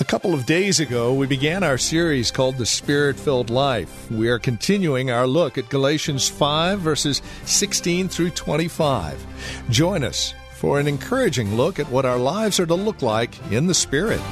A couple of days ago, we began our series called The Spirit Filled Life. We are continuing our look at Galatians 5, verses 16 through 25. Join us for an encouraging look at what our lives are to look like in the Spirit.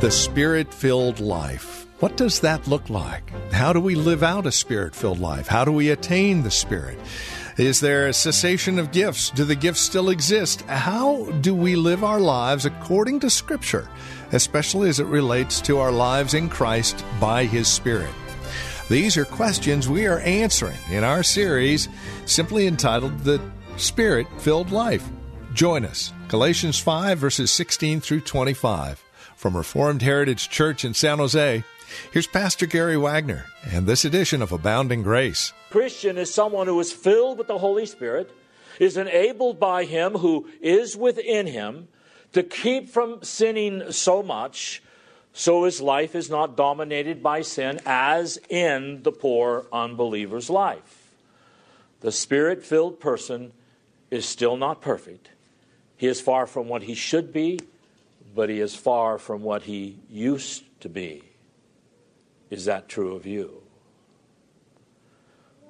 The Spirit Filled Life. What does that look like? How do we live out a spirit filled life? How do we attain the Spirit? Is there a cessation of gifts? Do the gifts still exist? How do we live our lives according to Scripture, especially as it relates to our lives in Christ by His Spirit? These are questions we are answering in our series simply entitled The Spirit Filled Life. Join us, Galatians 5, verses 16 through 25. From Reformed Heritage Church in San Jose, here's Pastor Gary Wagner and this edition of Abounding Grace. Christian is someone who is filled with the Holy Spirit, is enabled by Him who is within him to keep from sinning so much so his life is not dominated by sin as in the poor unbeliever's life. The spirit filled person is still not perfect. He is far from what he should be but he is far from what he used to be. Is that true of you?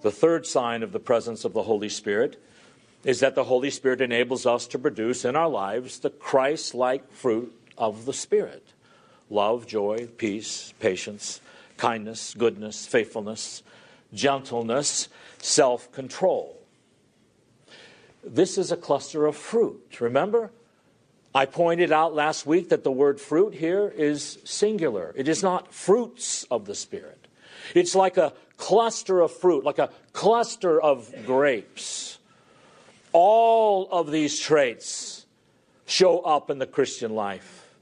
The third sign of the presence of the Holy Spirit is that the Holy Spirit enables us to produce in our lives the Christ like fruit of the Spirit love, joy, peace, patience, kindness, goodness, faithfulness, gentleness, self control. This is a cluster of fruit. Remember? I pointed out last week that the word fruit here is singular. It is not fruits of the Spirit. It's like a cluster of fruit, like a cluster of grapes. All of these traits show up in the Christian life.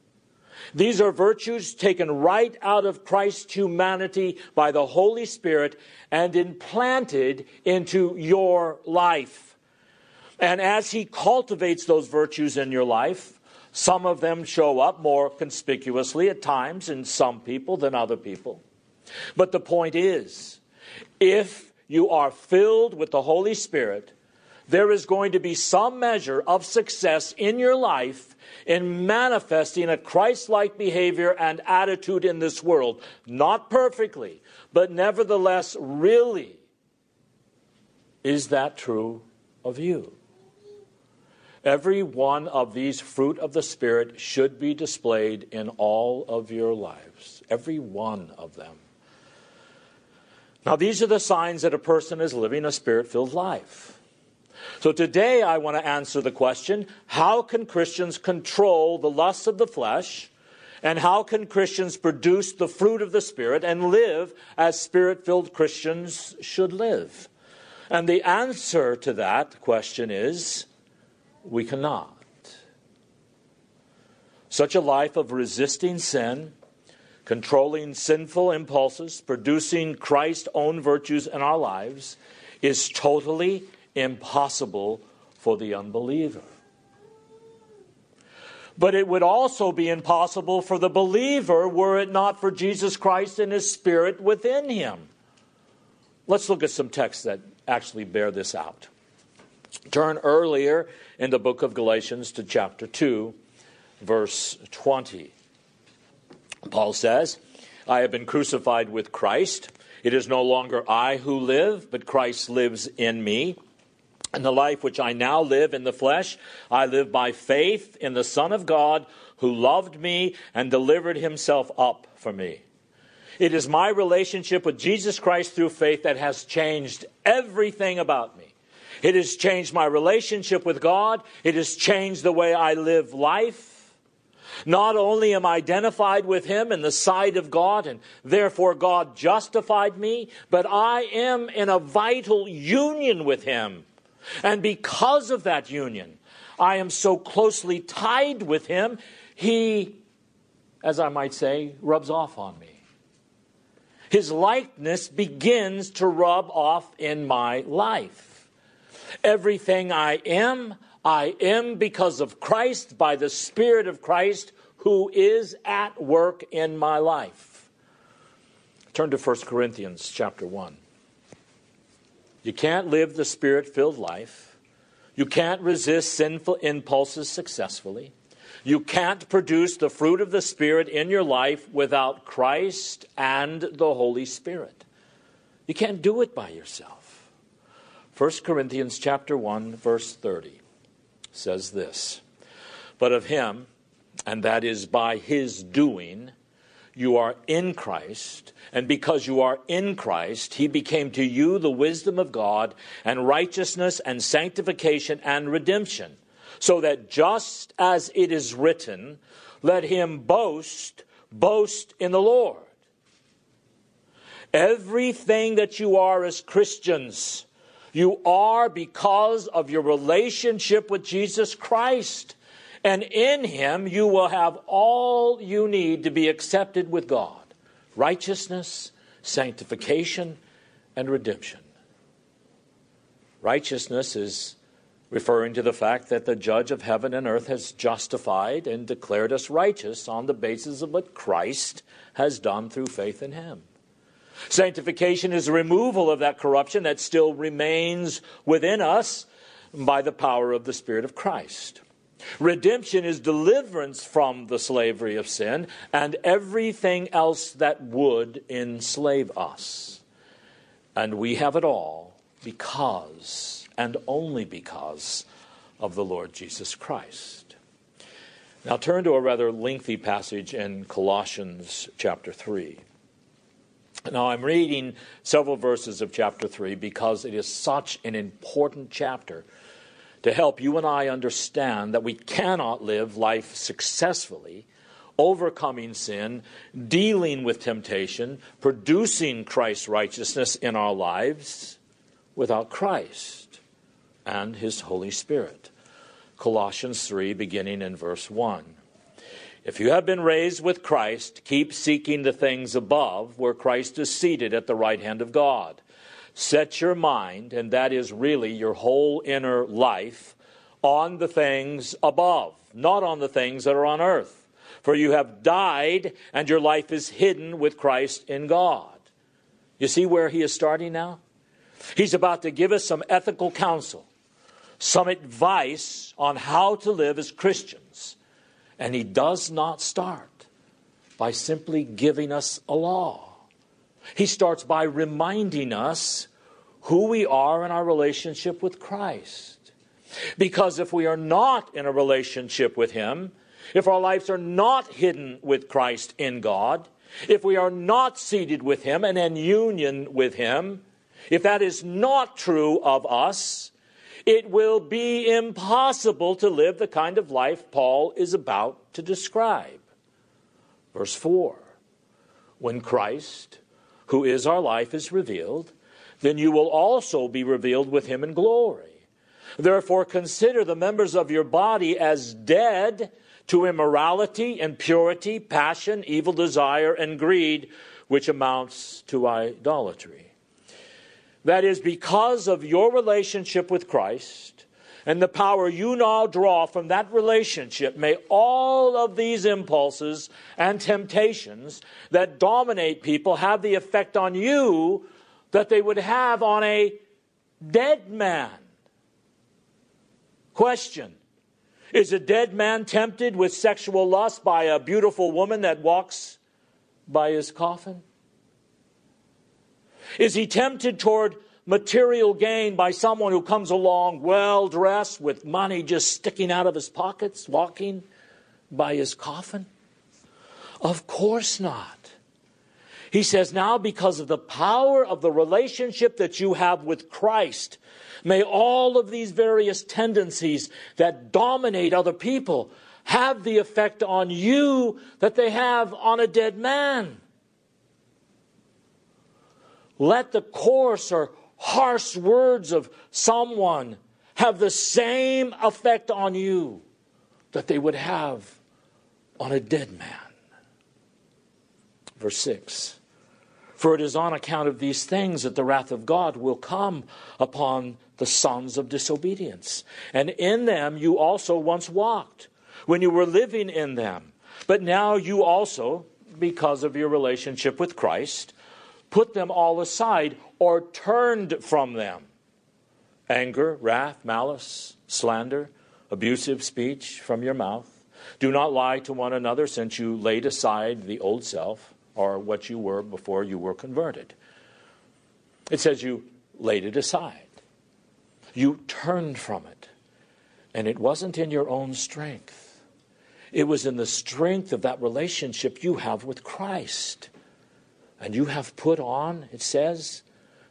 These are virtues taken right out of Christ's humanity by the Holy Spirit and implanted into your life. And as He cultivates those virtues in your life, some of them show up more conspicuously at times in some people than other people. But the point is, if you are filled with the Holy Spirit, there is going to be some measure of success in your life in manifesting a Christ like behavior and attitude in this world. Not perfectly, but nevertheless, really. Is that true of you? Every one of these fruit of the Spirit should be displayed in all of your lives. Every one of them. Now, these are the signs that a person is living a spirit filled life. So, today I want to answer the question how can Christians control the lusts of the flesh? And how can Christians produce the fruit of the Spirit and live as spirit filled Christians should live? And the answer to that question is we cannot. Such a life of resisting sin, controlling sinful impulses, producing Christ's own virtues in our lives is totally impossible for the unbeliever. But it would also be impossible for the believer were it not for Jesus Christ and His Spirit within him. Let's look at some texts that actually bear this out. Turn earlier in the book of Galatians to chapter 2, verse 20. Paul says, I have been crucified with Christ. It is no longer I who live, but Christ lives in me. And the life which I now live in the flesh, I live by faith in the Son of God who loved me and delivered himself up for me. It is my relationship with Jesus Christ through faith that has changed everything about me. It has changed my relationship with God. It has changed the way I live life. Not only am I identified with him in the sight of God, and therefore God justified me, but I am in a vital union with him. And because of that union, I am so closely tied with him, he, as I might say, rubs off on me. His likeness begins to rub off in my life. Everything I am, I am because of Christ, by the Spirit of Christ who is at work in my life. Turn to 1 Corinthians chapter 1. You can't live the spirit filled life. You can't resist sinful impulses successfully. You can't produce the fruit of the Spirit in your life without Christ and the Holy Spirit. You can't do it by yourself. 1 Corinthians chapter 1 verse 30 says this But of him, and that is by his doing, you are in Christ, and because you are in Christ, he became to you the wisdom of God, and righteousness, and sanctification, and redemption. So that just as it is written, let him boast, boast in the Lord. Everything that you are as Christians, you are because of your relationship with Jesus Christ. And in Him, you will have all you need to be accepted with God righteousness, sanctification, and redemption. Righteousness is referring to the fact that the judge of heaven and earth has justified and declared us righteous on the basis of what Christ has done through faith in Him. Sanctification is the removal of that corruption that still remains within us by the power of the Spirit of Christ. Redemption is deliverance from the slavery of sin and everything else that would enslave us. And we have it all because, and only because, of the Lord Jesus Christ. Now turn to a rather lengthy passage in Colossians chapter 3. Now, I'm reading several verses of chapter 3 because it is such an important chapter to help you and I understand that we cannot live life successfully, overcoming sin, dealing with temptation, producing Christ's righteousness in our lives without Christ and His Holy Spirit. Colossians 3, beginning in verse 1. If you have been raised with Christ, keep seeking the things above, where Christ is seated at the right hand of God. Set your mind, and that is really your whole inner life, on the things above, not on the things that are on earth. For you have died, and your life is hidden with Christ in God. You see where he is starting now? He's about to give us some ethical counsel, some advice on how to live as Christians. And he does not start by simply giving us a law. He starts by reminding us who we are in our relationship with Christ. Because if we are not in a relationship with Him, if our lives are not hidden with Christ in God, if we are not seated with Him and in union with Him, if that is not true of us, it will be impossible to live the kind of life Paul is about to describe. Verse 4 When Christ, who is our life, is revealed, then you will also be revealed with him in glory. Therefore, consider the members of your body as dead to immorality, impurity, passion, evil desire, and greed, which amounts to idolatry. That is because of your relationship with Christ and the power you now draw from that relationship, may all of these impulses and temptations that dominate people have the effect on you that they would have on a dead man. Question Is a dead man tempted with sexual lust by a beautiful woman that walks by his coffin? Is he tempted toward material gain by someone who comes along well dressed with money just sticking out of his pockets, walking by his coffin? Of course not. He says, now because of the power of the relationship that you have with Christ, may all of these various tendencies that dominate other people have the effect on you that they have on a dead man. Let the coarse or harsh words of someone have the same effect on you that they would have on a dead man. Verse 6 For it is on account of these things that the wrath of God will come upon the sons of disobedience. And in them you also once walked when you were living in them. But now you also, because of your relationship with Christ, put them all aside or turned from them. Anger, wrath, malice, slander, abusive speech from your mouth. Do not lie to one another, since you laid aside the old self, or what you were before you were converted. It says you laid it aside, you turned from it, and it wasn't in your own strength. It was in the strength of that relationship you have with Christ. And you have put on, it says,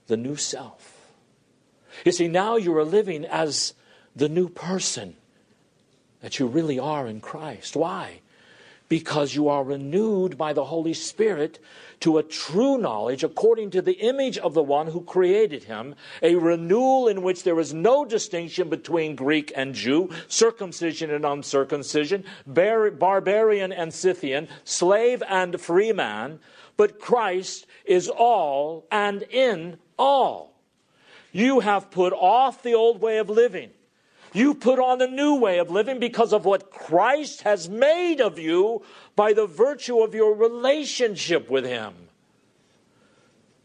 the new self. You see, now you are living as the new person that you really are in Christ. Why? Because you are renewed by the Holy Spirit to a true knowledge according to the image of the one who created him, a renewal in which there is no distinction between Greek and Jew, circumcision and uncircumcision, bar- barbarian and Scythian, slave and free man, but Christ is all and in all. You have put off the old way of living. You put on the new way of living because of what Christ has made of you by the virtue of your relationship with Him.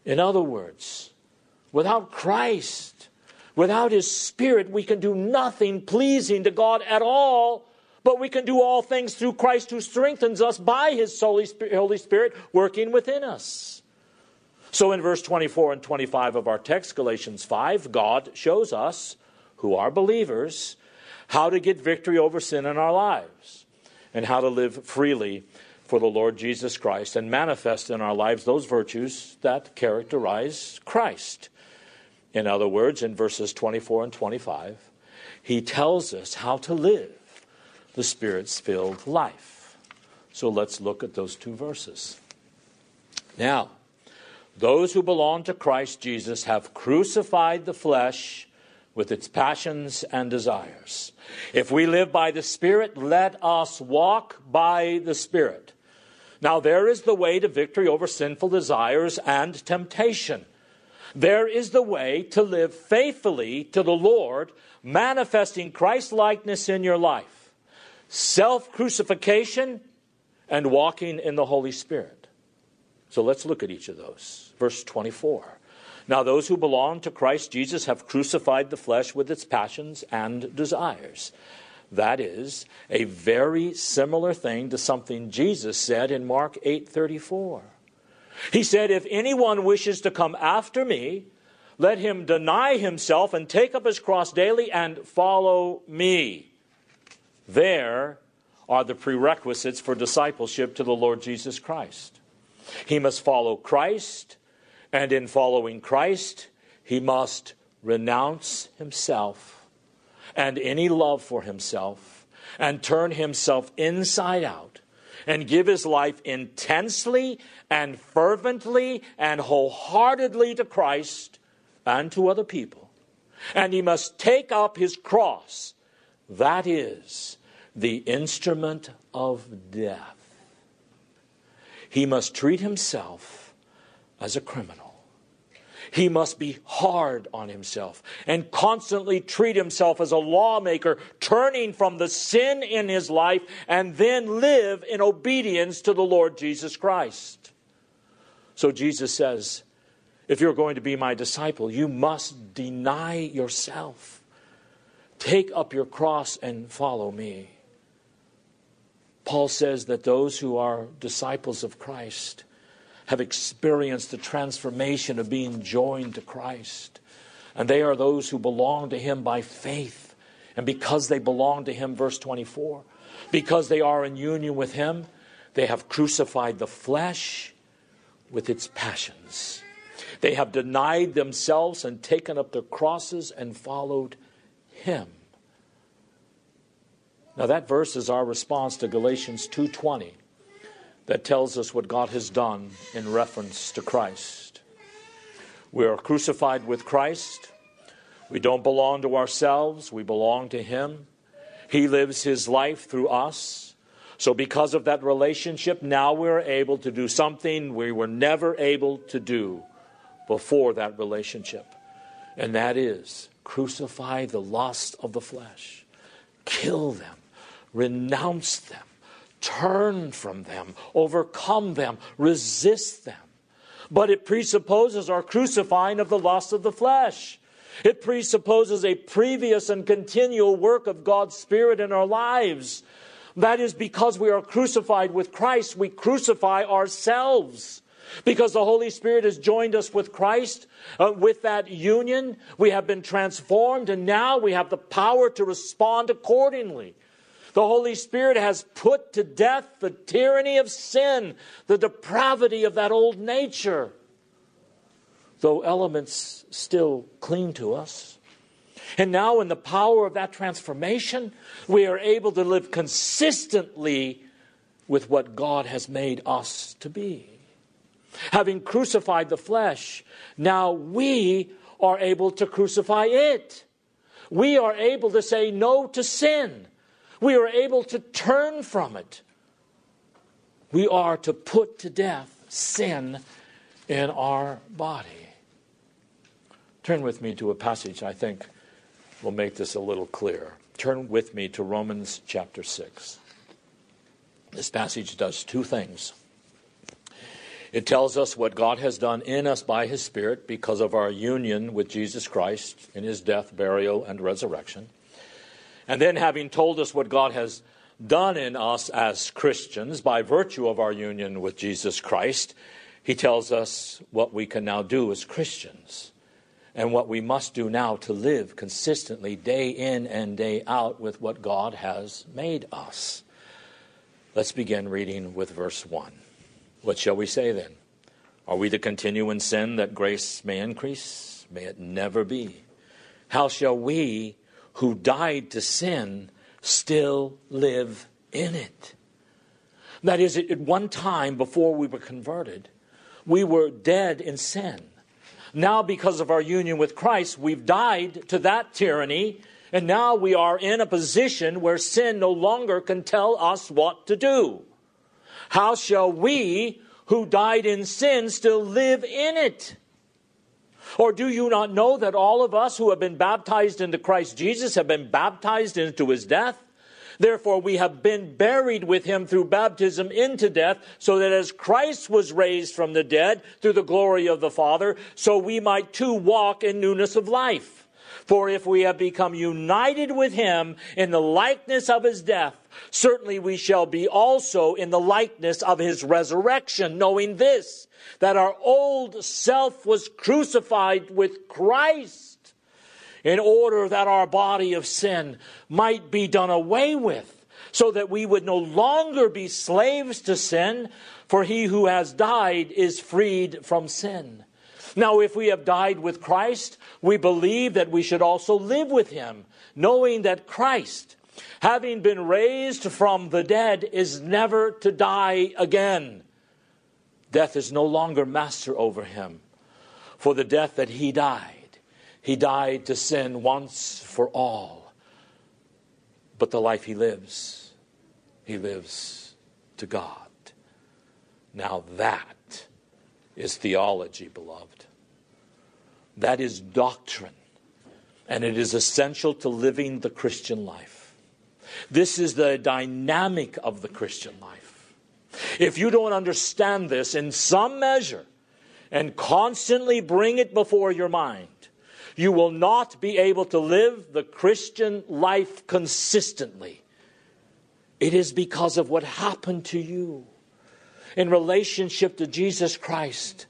In other words, without Christ, without His Spirit, we can do nothing pleasing to God at all but we can do all things through Christ who strengthens us by his Holy Spirit working within us. So in verse 24 and 25 of our text, Galatians 5, God shows us, who are believers, how to get victory over sin in our lives and how to live freely for the Lord Jesus Christ and manifest in our lives those virtues that characterize Christ. In other words, in verses 24 and 25, he tells us how to live the Spirit's filled life. So let's look at those two verses. Now, those who belong to Christ Jesus have crucified the flesh with its passions and desires. If we live by the Spirit, let us walk by the Spirit. Now, there is the way to victory over sinful desires and temptation. There is the way to live faithfully to the Lord, manifesting Christ likeness in your life self crucifixion, and walking in the Holy Spirit. So let's look at each of those. Verse 24. Now, those who belong to Christ Jesus have crucified the flesh with its passions and desires. That is a very similar thing to something Jesus said in Mark 8:34. He said, "If anyone wishes to come after me, let him deny himself and take up his cross daily and follow me." There are the prerequisites for discipleship to the Lord Jesus Christ. He must follow Christ, and in following Christ, he must renounce himself and any love for himself and turn himself inside out and give his life intensely and fervently and wholeheartedly to Christ and to other people. And he must take up his cross. That is, the instrument of death. He must treat himself as a criminal. He must be hard on himself and constantly treat himself as a lawmaker, turning from the sin in his life and then live in obedience to the Lord Jesus Christ. So Jesus says, if you're going to be my disciple, you must deny yourself. Take up your cross and follow me. Paul says that those who are disciples of Christ have experienced the transformation of being joined to Christ. And they are those who belong to Him by faith. And because they belong to Him, verse 24, because they are in union with Him, they have crucified the flesh with its passions. They have denied themselves and taken up their crosses and followed Him. Now that verse is our response to Galatians 2:20 that tells us what God has done in reference to Christ. We are crucified with Christ. We don't belong to ourselves, we belong to him. He lives his life through us. So, because of that relationship, now we're able to do something we were never able to do before that relationship. And that is crucify the lust of the flesh, kill them, renounce them, turn from them, overcome them, resist them. But it presupposes our crucifying of the lust of the flesh. It presupposes a previous and continual work of God's Spirit in our lives. That is because we are crucified with Christ, we crucify ourselves. Because the Holy Spirit has joined us with Christ, uh, with that union, we have been transformed, and now we have the power to respond accordingly. The Holy Spirit has put to death the tyranny of sin, the depravity of that old nature. Though elements still cling to us. And now, in the power of that transformation, we are able to live consistently with what God has made us to be. Having crucified the flesh, now we are able to crucify it. We are able to say no to sin. We are able to turn from it. We are to put to death sin in our body. Turn with me to a passage I think will make this a little clearer. Turn with me to Romans chapter 6. This passage does two things. It tells us what God has done in us by His Spirit because of our union with Jesus Christ in His death, burial, and resurrection. And then, having told us what God has done in us as Christians by virtue of our union with Jesus Christ, He tells us what we can now do as Christians and what we must do now to live consistently, day in and day out, with what God has made us. Let's begin reading with verse 1. What shall we say then? Are we to continue in sin that grace may increase? May it never be. How shall we who died to sin still live in it? That is, at one time before we were converted, we were dead in sin. Now, because of our union with Christ, we've died to that tyranny, and now we are in a position where sin no longer can tell us what to do. How shall we, who died in sin, still live in it? Or do you not know that all of us who have been baptized into Christ Jesus have been baptized into his death? Therefore, we have been buried with him through baptism into death, so that as Christ was raised from the dead through the glory of the Father, so we might too walk in newness of life. For if we have become united with him in the likeness of his death, certainly we shall be also in the likeness of his resurrection, knowing this, that our old self was crucified with Christ in order that our body of sin might be done away with, so that we would no longer be slaves to sin, for he who has died is freed from sin. Now, if we have died with Christ, we believe that we should also live with him, knowing that Christ, having been raised from the dead, is never to die again. Death is no longer master over him, for the death that he died he died to sin once for all. But the life he lives, he lives to God. Now that is theology, beloved. That is doctrine. And it is essential to living the Christian life. This is the dynamic of the Christian life. If you don't understand this in some measure and constantly bring it before your mind, you will not be able to live the Christian life consistently. It is because of what happened to you in relationship to Jesus Christ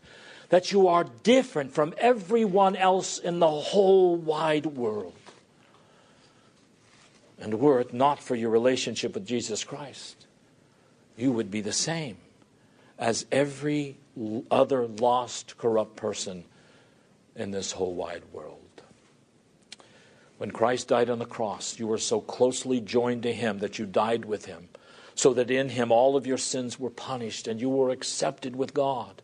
that you are different from everyone else in the whole wide world. And were it not for your relationship with Jesus Christ, you would be the same as every other lost, corrupt person in this whole wide world. When Christ died on the cross, you were so closely joined to him that you died with him, so that in him all of your sins were punished and you were accepted with God.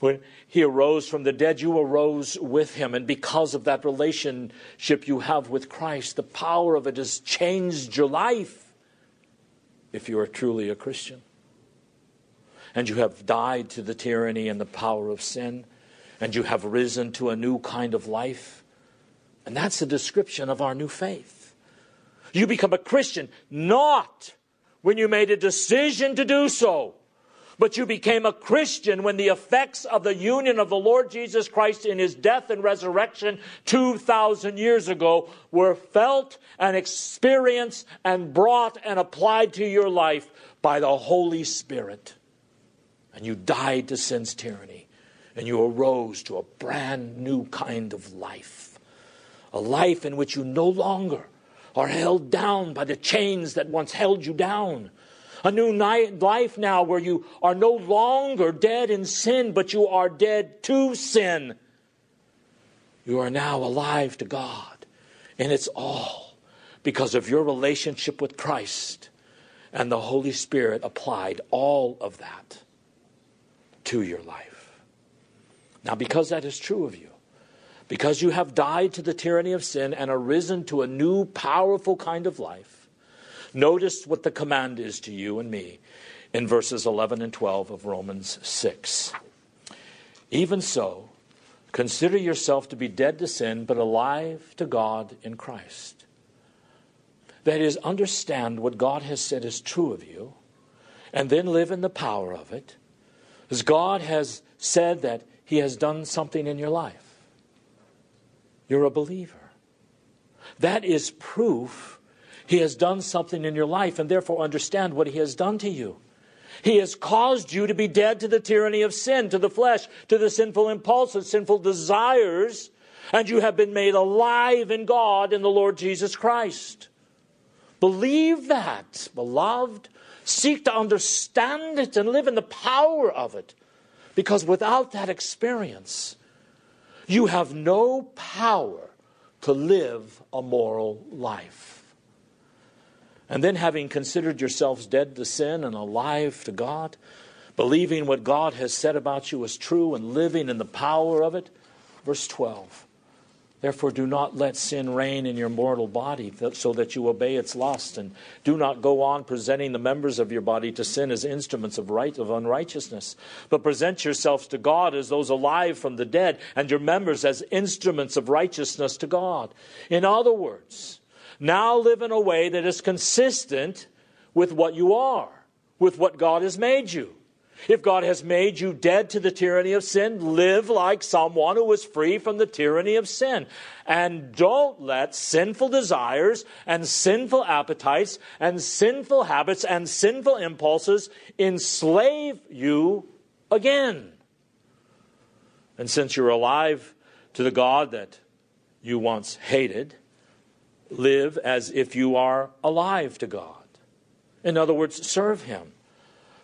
When he arose from the dead, you arose with him. And because of that relationship you have with Christ, the power of it has changed your life if you are truly a Christian. And you have died to the tyranny and the power of sin, and you have risen to a new kind of life. And that's the description of our new faith. You become a Christian not when you made a decision to do so but you became a Christian when the effects of the union of the Lord Jesus Christ in his death and resurrection 2,000 years ago were felt and experienced and brought and applied to your life by the Holy Spirit. And you died to sin's tyranny and you arose to a brand new kind of life. A life in which you no longer are held down by the chains that once held you down a new life now where you are no longer dead in sin, but you are dead to sin. You are now alive to God. And it's all because of your relationship with Christ and the Holy Spirit applied all of that to your life. Now, because that is true of you, because you have died to the tyranny of sin and arisen to a new, powerful kind of life, Notice what the command is to you and me in verses 11 and 12 of Romans 6. Even so, consider yourself to be dead to sin, but alive to God in Christ. That is, understand what God has said is true of you, and then live in the power of it, as God has said that He has done something in your life. You're a believer. That is proof he has done something in your life, and therefore understand what He has done to you. He has caused you to be dead to the tyranny of sin, to the flesh, to the sinful impulses, sinful desires, and you have been made alive in God in the Lord Jesus Christ. Believe that, beloved. Seek to understand it and live in the power of it. Because without that experience, you have no power to live a moral life. And then, having considered yourselves dead to sin and alive to God, believing what God has said about you is true and living in the power of it. Verse 12. Therefore, do not let sin reign in your mortal body so that you obey its lust, and do not go on presenting the members of your body to sin as instruments of right of unrighteousness, but present yourselves to God as those alive from the dead, and your members as instruments of righteousness to God. In other words, now live in a way that is consistent with what you are, with what God has made you. If God has made you dead to the tyranny of sin, live like someone who is free from the tyranny of sin. And don't let sinful desires and sinful appetites and sinful habits and sinful impulses enslave you again. And since you're alive to the God that you once hated, live as if you are alive to God. In other words, serve Him.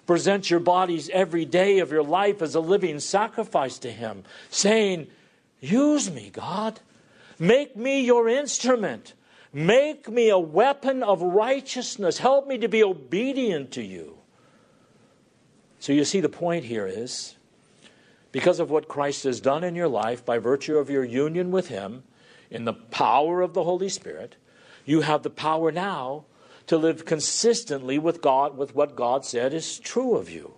Present your bodies every day of your life as a living sacrifice to Him, saying, Use me, God. Make me your instrument. Make me a weapon of righteousness. Help me to be obedient to you. So you see, the point here is because of what Christ has done in your life by virtue of your union with Him, in the power of the Holy Spirit, you have the power now to live consistently with God, with what God said is true of you.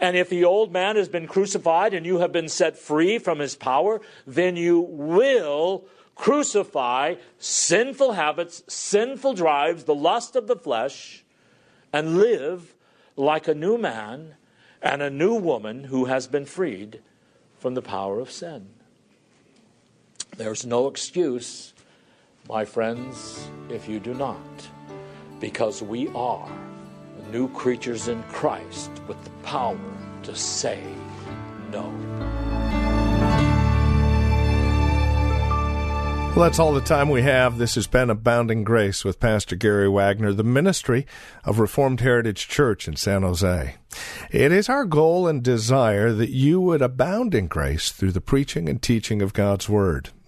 And if the old man has been crucified and you have been set free from his power, then you will crucify sinful habits, sinful drives, the lust of the flesh, and live like a new man and a new woman who has been freed from the power of sin. There's no excuse, my friends, if you do not, because we are new creatures in Christ with the power to say no. Well, that's all the time we have. This has been Abounding Grace with Pastor Gary Wagner, the ministry of Reformed Heritage Church in San Jose. It is our goal and desire that you would abound in grace through the preaching and teaching of God's Word.